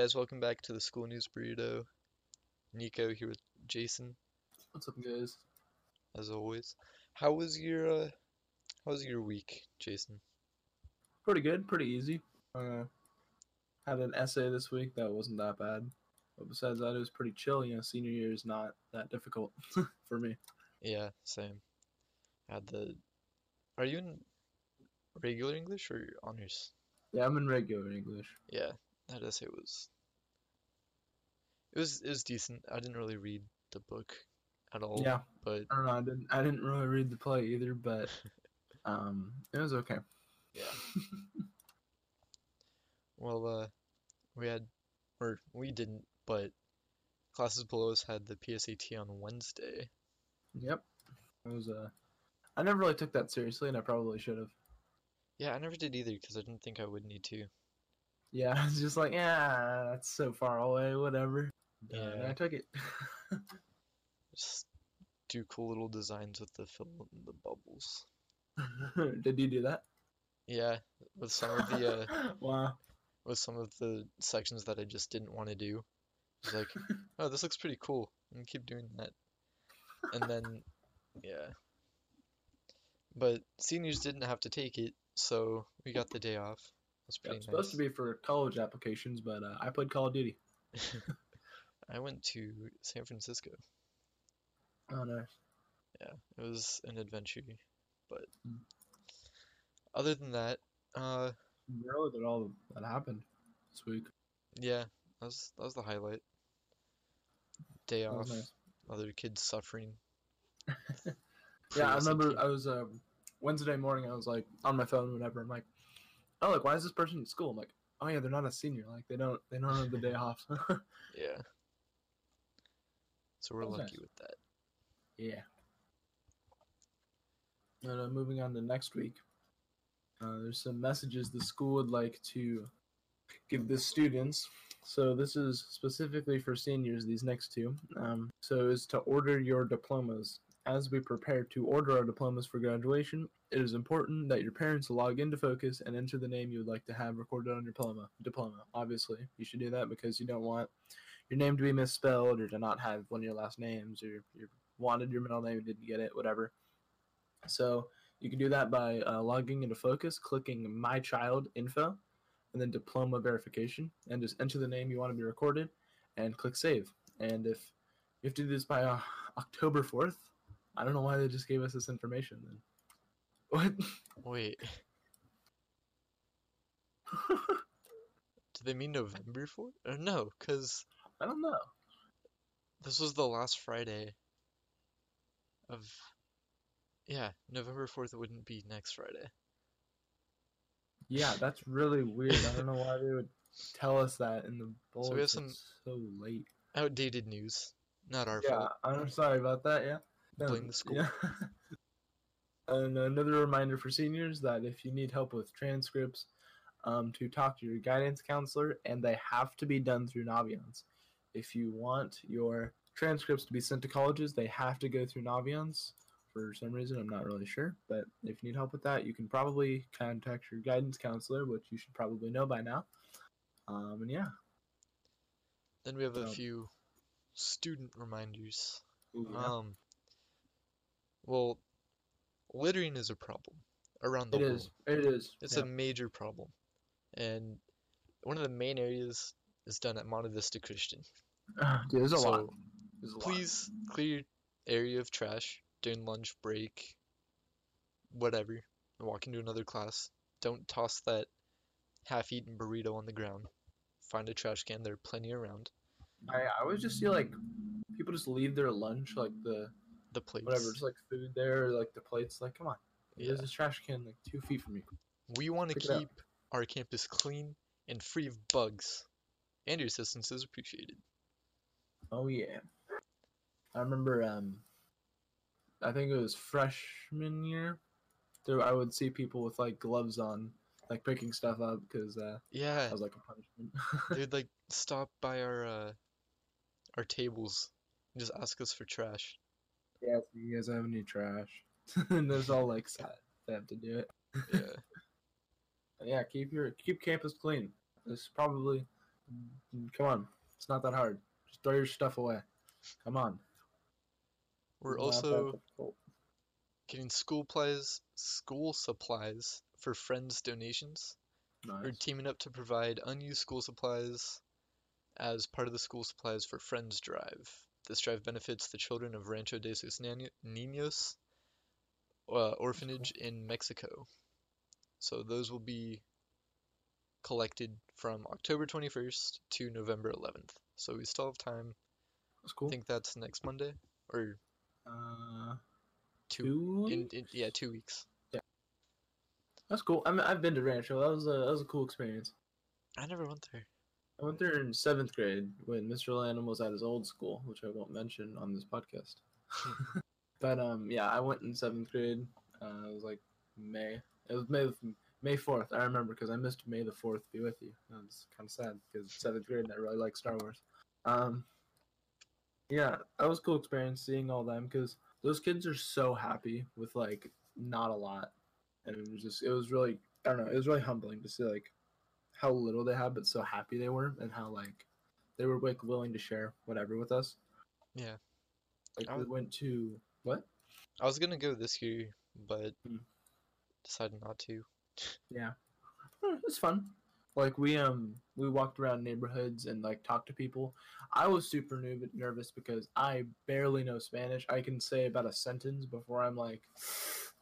Guys, welcome back to the School News Burrito. Nico here with Jason, What's up, guys? as always. How was your uh, how was your week, Jason? Pretty good, pretty easy. Uh, had an essay this week that wasn't that bad, but besides that, it was pretty chill. You know, senior year is not that difficult for me. Yeah, same. Had the. Are you in regular English or honors? Yeah, I'm in regular English. Yeah, that essay was. It was it was decent. I didn't really read the book at all, Yeah, but I don't know. I didn't. I didn't really read the play either, but um, it was okay. yeah. Well, uh, we had, or we didn't, but classes below us had the PSAT on Wednesday. Yep. It was uh, I never really took that seriously, and I probably should have. Yeah, I never did either because I didn't think I would need to. Yeah, I was just like, yeah, that's so far away, whatever. Uh, and I took it. Just do cool little designs with the fill and the bubbles. Did you do that? Yeah, with some of the uh, wow. with some of the sections that I just didn't want to do. It's like, oh, this looks pretty cool, and keep doing that. And then, yeah. But seniors didn't have to take it, so we got the day off. That's Yeah, pretty it's supposed to be for college applications, but uh, I played Call of Duty. I went to San Francisco. Oh, nice. Yeah, it was an adventure. But Mm. other than that, uh, Really, that all that happened this week. yeah, that was that was the highlight. Day off, nice. other kids suffering. Yeah, I remember. I was um, Wednesday morning. I was like on my phone, whatever. I'm like, oh, like why is this person at school? I'm like, oh yeah, they're not a senior. Like they don't they don't have the day off. Yeah. So we're lucky nice. with that. yeah. And uh, moving on to next week, uh, there's some messages the school would like to give the students. So this is specifically for seniors. These next two. Um, so is to order your diplomas. As we prepare to order our diplomas for graduation, it is important that your parents log into Focus and enter the name you would like to have recorded on your diploma. Diploma, obviously, you should do that because you don't want your name to be misspelled or to not have one of your last names or you wanted your middle name and didn't get it, whatever. So you can do that by uh, logging into Focus, clicking My Child Info, and then Diploma Verification, and just enter the name you want to be recorded, and click Save. And if you have to do this by uh, October fourth, I don't know why they just gave us this information then. What? Wait, do they mean November 4th? Or no, because I don't know. this was the last Friday of. Yeah, November 4th wouldn't be next Friday. Yeah, that's really weird. I don't know why they would tell us that in the So we have bulletin some- so late. Outdated news. Not our Yeah, fault. I'm sorry about that. Yeah. Blame Um, the school. Yeah. and another reminder for seniors that if you need help with transcripts, um, to talk to your guidance counselor, and they have to be done through Naviance. If you want your transcripts to be sent to colleges, they have to go through Naviance for some reason. I'm not really sure, but if you need help with that, you can probably contact your guidance counselor, which you should probably know by now. Um, and yeah. Then we have a Um, few student reminders. Ooh, yeah. Um, well, littering is a problem around the it world. is. It is. It's yeah. a major problem. And one of the main areas is done at Monte Vista Christian. Dude, there's a so lot. There's a lot. please clear your area of trash during lunch break, whatever, and walk into another class. Don't toss that half-eaten burrito on the ground. Find a trash can. There are plenty around. I, I always just see like people just leave their lunch, like the The plates. whatever, just like food there, or, like the plates. Like, come on, Yeah. there's a trash can like two feet from you. We want to Pick it up. keep our campus clean and free of bugs, and your assistance is appreciated. Oh yeah, I remember. Um, I think it was freshman year. There, I would see people with like gloves on, like picking stuff up because uh, Yeah, that was like a punishment. they'd like stop by our uh our tables and just ask us for trash. yeah, so you guys have any trash? and there's all like sad. They have to do it. Yeah. yeah, keep your keep campus clean. It's probably Come on, it's not that hard. Just throw your stuff away. Come on. We're not also getting school supplies, school supplies for friends donations. We're teaming up to provide unused school supplies as part of the school supplies for friends drive. This drive benefits the children of Rancho de sus Niños uh, orphanage in Mexico. So those will be collected from October 21st to November 11th. So we still have time. That's I cool. think that's next Monday or Uh, two. two. In, weeks? in yeah, two weeks. That's cool. I mean, I've been to Rancho. That was a that was a cool experience. I never went there. I went there in seventh grade when Mr. Lanham was at his old school, which I won't mention on this podcast. but um, yeah, I went in seventh grade. Uh, it was like May. It was May May fourth. I remember because I missed May the fourth. Be with you. That was kind of sad because seventh grade and I really like Star Wars. Um, yeah, that was a cool experience seeing all them because those kids are so happy with like not a lot, and it was just it was really I don't know it was really humbling to see like how little they had but so happy they were and how like they were like willing to share whatever with us. Yeah. Like I we went to what? I was gonna go this year, but Hmm. decided not to. Yeah, it was fun. Like we um we walked around neighborhoods and like talked to people. I was super new- nervous because I barely know Spanish. I can say about a sentence before I'm like,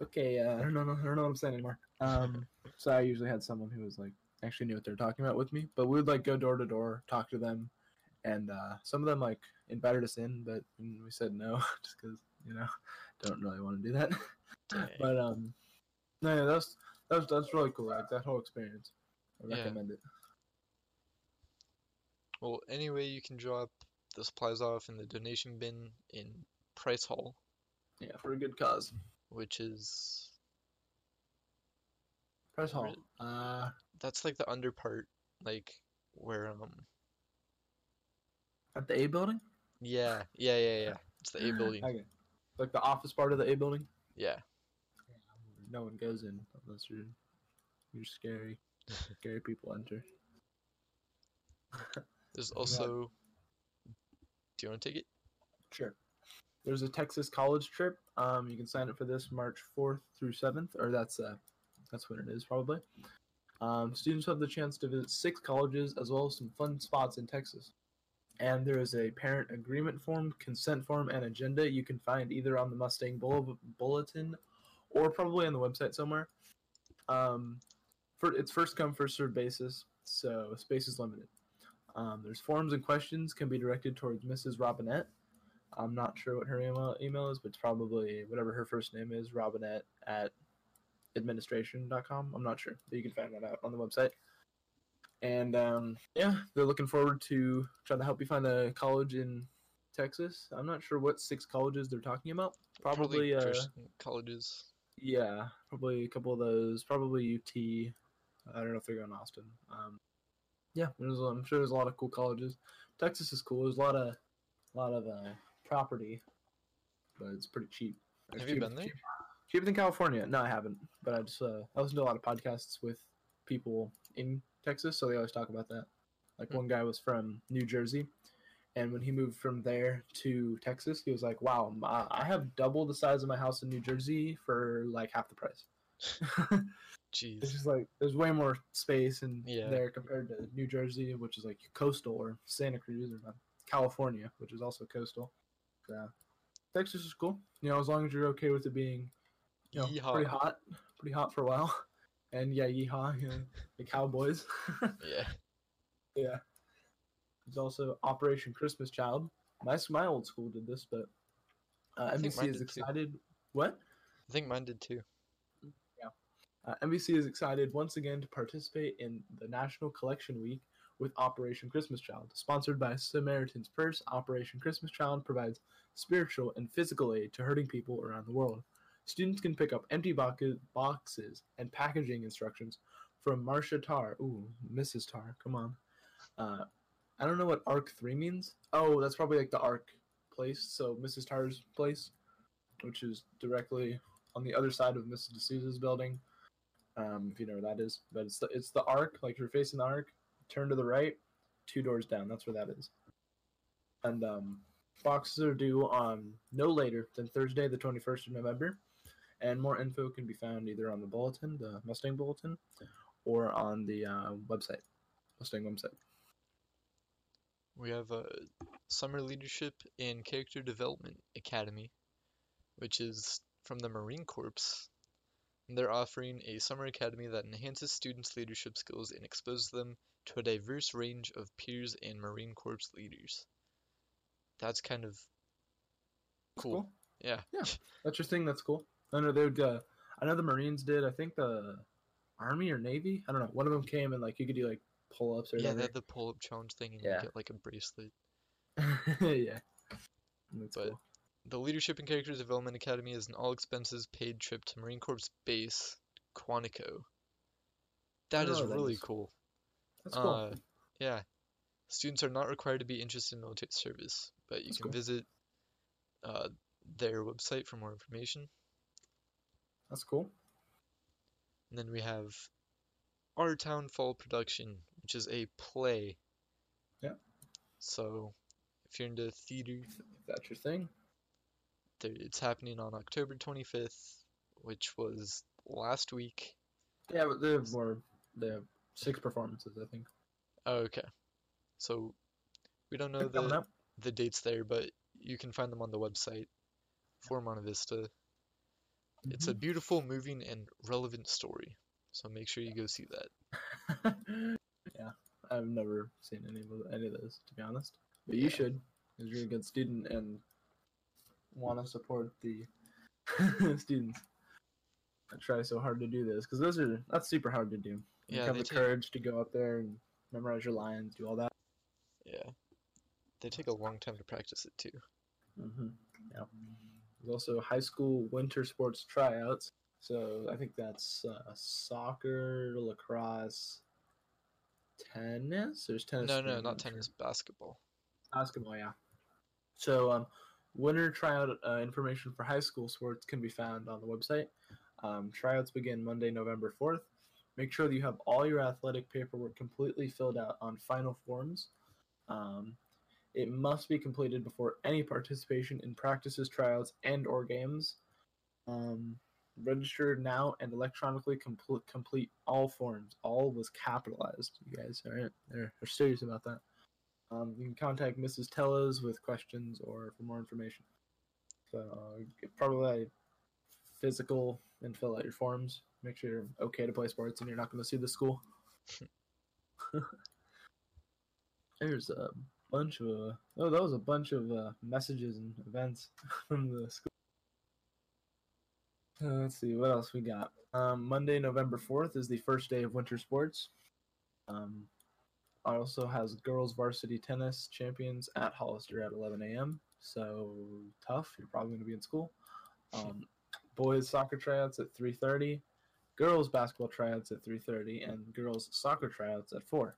okay, uh, I don't know, I don't know what I'm saying anymore. Um, so I usually had someone who was like actually knew what they're talking about with me. But we would like go door to door, talk to them, and uh, some of them like invited us in, but we said no just because you know don't really want to do that. But um, no, yeah, that's that's that's really cool. Like that whole experience, I Yeah. recommend it. Well, anyway, you can drop the supplies off in the donation bin in Price Hall, Yeah, for a good cause. which is Press Hall. Uh, that's like the under part, like where um at the A building. yeah yeah yeah yeah it's the A building Okay. Like the office part of the A building. yeah No one goes in unless you're you're scary. scary people enter. there's Yeah. also do you want to take it Sure. There's a Texas college trip. Um, you can sign up for this March 4th through 7th, or that's uh, that's when it is probably. Um, students have the chance to visit six colleges as well as some fun spots in Texas. And there is a parent agreement form, consent form, and agenda you can find either on the Mustang Bull- Bulletin or probably on the website somewhere. Um, for it's first come first served basis, so space is limited. Um, there's forms and questions can be directed towards Mrs. Robinette. I'm not sure what her email, email is, but it's probably whatever her first name is, Robinette at administration.com. I'm not sure, but you can find that out on the website. And um, yeah, they're looking forward to trying to help you find a college in Texas. I'm not sure what six colleges they're talking about. Probably, uh, colleges yeah, probably a couple of those. Probably UT. I don't know if they're going to Austin. Um, yeah, there's, I'm sure there's a lot of cool colleges. Texas is cool. There's a lot of, a lot of uh, property, but it's pretty cheap. It's Have you been there? cheap- Cheaper than California? No, I haven't. But I just uh, I listen to a lot of podcasts with people in Texas, so they always talk about that. Like Hmm. one guy was from New Jersey, and when he moved from there to Texas, he was like, "Wow, my, I have double the size of my house in New Jersey for like half the price." Jeez, it's just like there's way more space in Yeah. there compared to New Jersey, which is like coastal, or Santa Cruz, or uh, California, which is also coastal. So Texas is cool, you know, as long as you're okay with it being, you know, Yeehaw. pretty hot, pretty hot for a while, and yeah, yeehaw, you know, the Cowboys. yeah Yeah. There's also Operation Christmas Child. My my old school did this, but uh, MVC is did too. excited. What? I think mine did too Uh, MVC is excited once again to participate in the National Collection Week with Operation Christmas Child. Sponsored by Samaritan's Purse, Operation Christmas Child provides spiritual and physical aid to hurting people around the world. Students can pick up empty boxes, boxes and packaging instructions from Marcia Tar. Ooh, Mrs. Tar, come on. Uh, I don't know what ARC 3 means. Oh, that's probably like the ARC place. So Mrs. Tar's place, which is directly on the other side of Mrs. D'Souza's building. Um, if you know where that is, but it's the it's the arc. Like you're facing the arc, turn to the right, two doors down. That's where that is. And um, boxes are due on no later than Thursday, the 21st of November. And more info can be found either on the bulletin, the Mustang bulletin, or on the uh, website, Mustang website. We have a Summer Leadership and Character Development Academy, which is from the Marine Corps. And they're offering a summer academy that enhances students' leadership skills and exposes them to a diverse range of peers and Marine Corps leaders. That's kind of That's cool. Yeah. Yeah. That's your thing. That's cool. I know they would. Uh, I know the Marines did. I think the Army or Navy. I don't know. One of them came and like you could do like pull ups or Yeah, they had the pull-up challenge thing, and you get like a bracelet. yeah. That's But- cool. The Leadership and Character Development Academy is an all-expenses-paid trip to Marine Corps Base, Quantico. That know is that really is. cool. That's cool. Uh, yeah. Students are not required to be interested in military service, but you That's can cool. visit uh, their website for more information. That's cool. And then we have Our Town Fall Production, which is a play. Yeah. So, if you're into theater, If that's your thing. there, it's happening on October 25th, which was last week. Yeah, but they have more. They have six performances, I think. Oh, okay. So, we don't know the, the dates there, but you can find them on the website for Monte Vista. It's Mm-hmm. a beautiful, moving, and relevant story. So make sure you go see that. yeah, I've never seen any of any of those to be honest. But you Yeah. should, because you're a good student and want to support the students. I try so hard to do this because those are that's super hard to do. You Yeah, have the take- courage to go up there and memorize your lines, do all that. Yeah. They take a long time to practice it too. hmm Yeah. There's also high school winter sports tryouts. So I think that's uh, soccer, lacrosse, tennis. There's tennis. No, no, not tennis, basketball. Basketball, yeah. So, um, winter tryout uh, information for high school sports can be found on the website. Um, tryouts begin Monday, November 4th. Make sure that you have all your athletic paperwork completely filled out on final forms. Um, it must be completed before any participation in practices, tryouts, and or games. Um, register now and electronically complete complete all forms. All was capitalized. You guys are they're, they're serious about that. Um, you can contact Mrs. Tellas with questions or for more information. So uh, probably physical and fill out your forms. Make sure you're okay to play sports and you're not going to see the school. There's a bunch of uh, oh, that was a bunch of uh, messages and events from the school. Uh, let's see what else we got. Um, Monday, November fourth is the first day of winter sports. Um, also has girls varsity tennis champions at Hollister at 11 a.m. So tough. You're probably going to be in school. Um, boys soccer tryouts at 3:30, girls basketball tryouts at 3:30, and girls soccer tryouts at 4.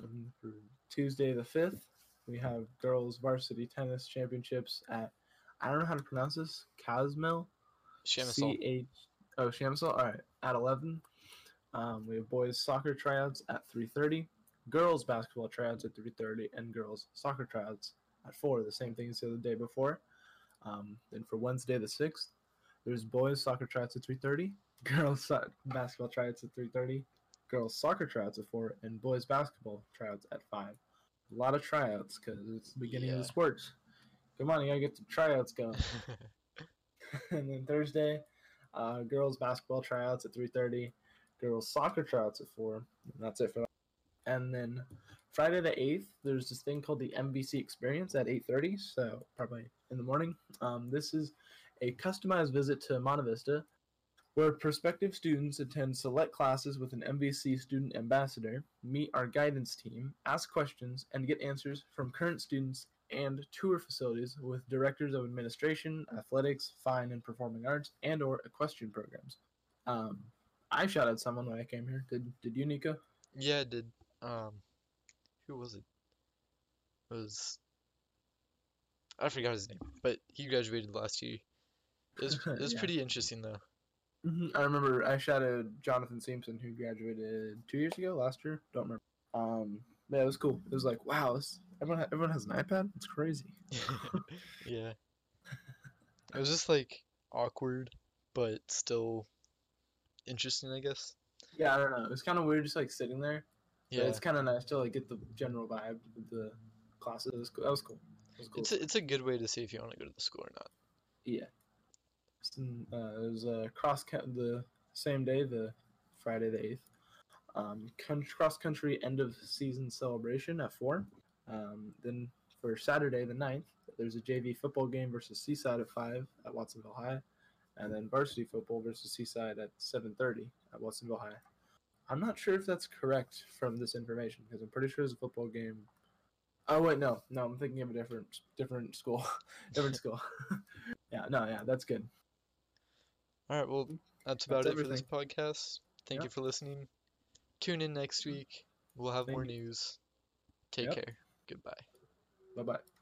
And for Tuesday the 5th, we have girls varsity tennis championships at I don't know how to pronounce this. Casmel. Chamisol. C H oh Shamsol. All right, at eleven. Um, we have boys soccer tryouts at three thirty, girls basketball tryouts at three thirty, and girls soccer tryouts at four. The same thing as the other day before. Um, then for Wednesday the sixth, there's boys soccer tryouts at three thirty, girls so- basketball tryouts at three thirty, girls soccer tryouts at four, and boys basketball tryouts at five. A lot of tryouts because it's the beginning of the sports. Come on, you gotta get the tryouts going. and then Thursday, uh, girls basketball tryouts at 3:30, girls soccer tryouts at 4. And that's it for that. And then Friday the 8th, there's this thing called the MVC Experience at 8:30, so probably in the morning. Um, this is a customized visit to Monte Vista, where prospective students attend select classes with an MVC student ambassador, meet our guidance team, ask questions, and get answers from current students and tour facilities with directors of administration, athletics, fine and performing arts, and or equestrian programs. Um, I shot at someone when I came here. Did did you, Nico? Yeah, I did. Um, who was it? It was I forgot his name, but he graduated last year. It was it was Yeah. pretty interesting though. hmm I remember I shot at Jonathan Simpson, who graduated two years ago, last year. Don't remember. Um, yeah, it was cool. It was like, wow, this, everyone everyone has an iPad. It's crazy. Yeah. It was just like awkward, but still interesting, I guess. Yeah, I don't know. It was kind of weird, just like sitting there. Yeah, Yeah. it's kind of nice to like get the general vibe of the classes. It was cool. That was cool. It was cool. It's a, it's a good way to see if you want to go to the school or not. Yeah. Some, uh, it was uh, cross count the same day, the Friday the eighth. Um, con- cross country end of season celebration at four. Um, then for Saturday the 9th, there's a JV football game versus Seaside at five at Watsonville High, and then varsity football versus Seaside at seven thirty at Watsonville High. I'm not sure if that's correct from this information because I'm pretty sure it's a football game. Oh wait, no, no, I'm thinking of a different different school, different school. yeah, no, yeah, that's good. All right, well, that's about That's it for this podcast. Thank Yeah. you for listening. Tune in next week. We'll have Thank more you. news. Take Yep. care. Goodbye. Bye bye.